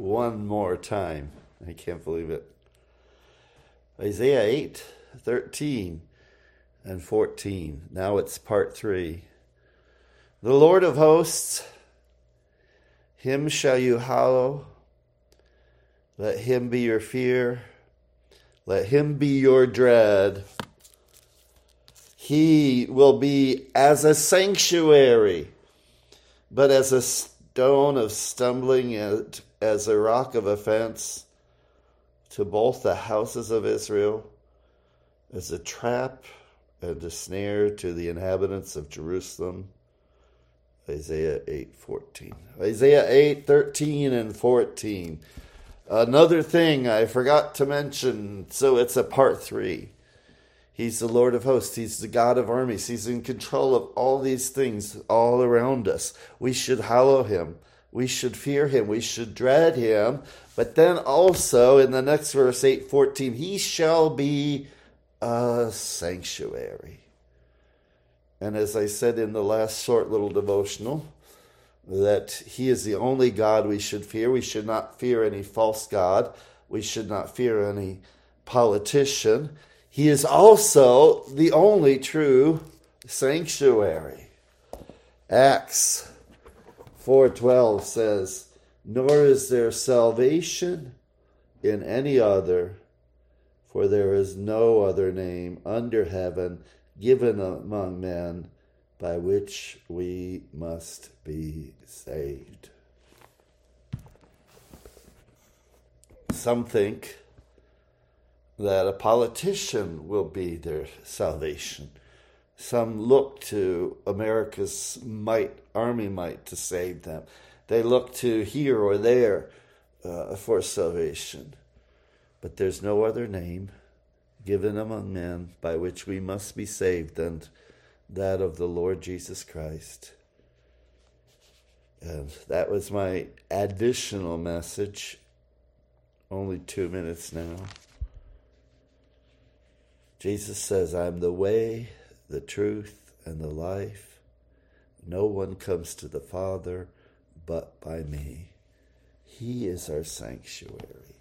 one more time. I can't believe it. Isaiah 8, 13 and 14. Now it's part 3. The Lord of hosts, him shall you hallow. Let him be your fear. Let him be your dread. He will be as a sanctuary, but as a stone of stumbling, uh, as a rock of offense to both the houses of Israel, as a trap and a snare to the inhabitants of Jerusalem. Isaiah 8:14. Isaiah 8:13 and 14. Another thing I forgot to mention, so it's a part 3. He's the Lord of hosts. He's the God of armies. He's in control of all these things all around us. We should hallow him. We should fear him. We should dread him. But then also in the next verse 8:14, he shall be a sanctuary. And as I said in the last short little devotional, that he is the only God we should fear. We should not fear any false God. We should not fear any politician. He is also the only true sanctuary. Acts 4:12 says, "Nor is there salvation in any other, for there is no other name under heaven given among men by which we must be saved." Some think that a politician will be their salvation. Some look to America's might, army might, to save them. They look to here or there uh, for salvation. But there's no other name given among men by which we must be saved than that of the Lord Jesus Christ. And that was my additional message. Only two minutes now. Jesus says, I'm the way, the truth, and the life. No one comes to the Father but by me. He is our sanctuary.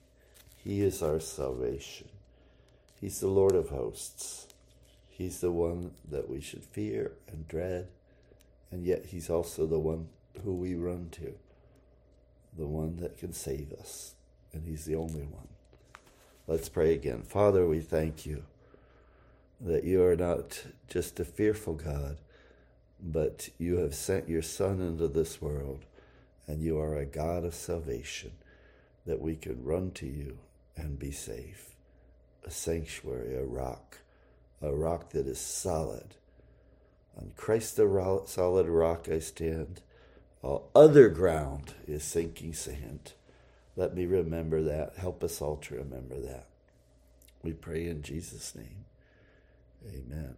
He is our salvation. He's the Lord of hosts. He's the one that we should fear and dread, and yet He's also the one who we run to, the one that can save us, and He's the only one. Let's pray again. Father, we thank you that you are not just a fearful God, but you have sent your Son into this world, and you are a God of salvation, that we can run to you and be safe. A sanctuary, a rock, a rock that is solid. On Christ the solid rock I stand. All other ground is sinking sand. Let me remember that. Help us all to remember that. We pray in Jesus' name. Amen.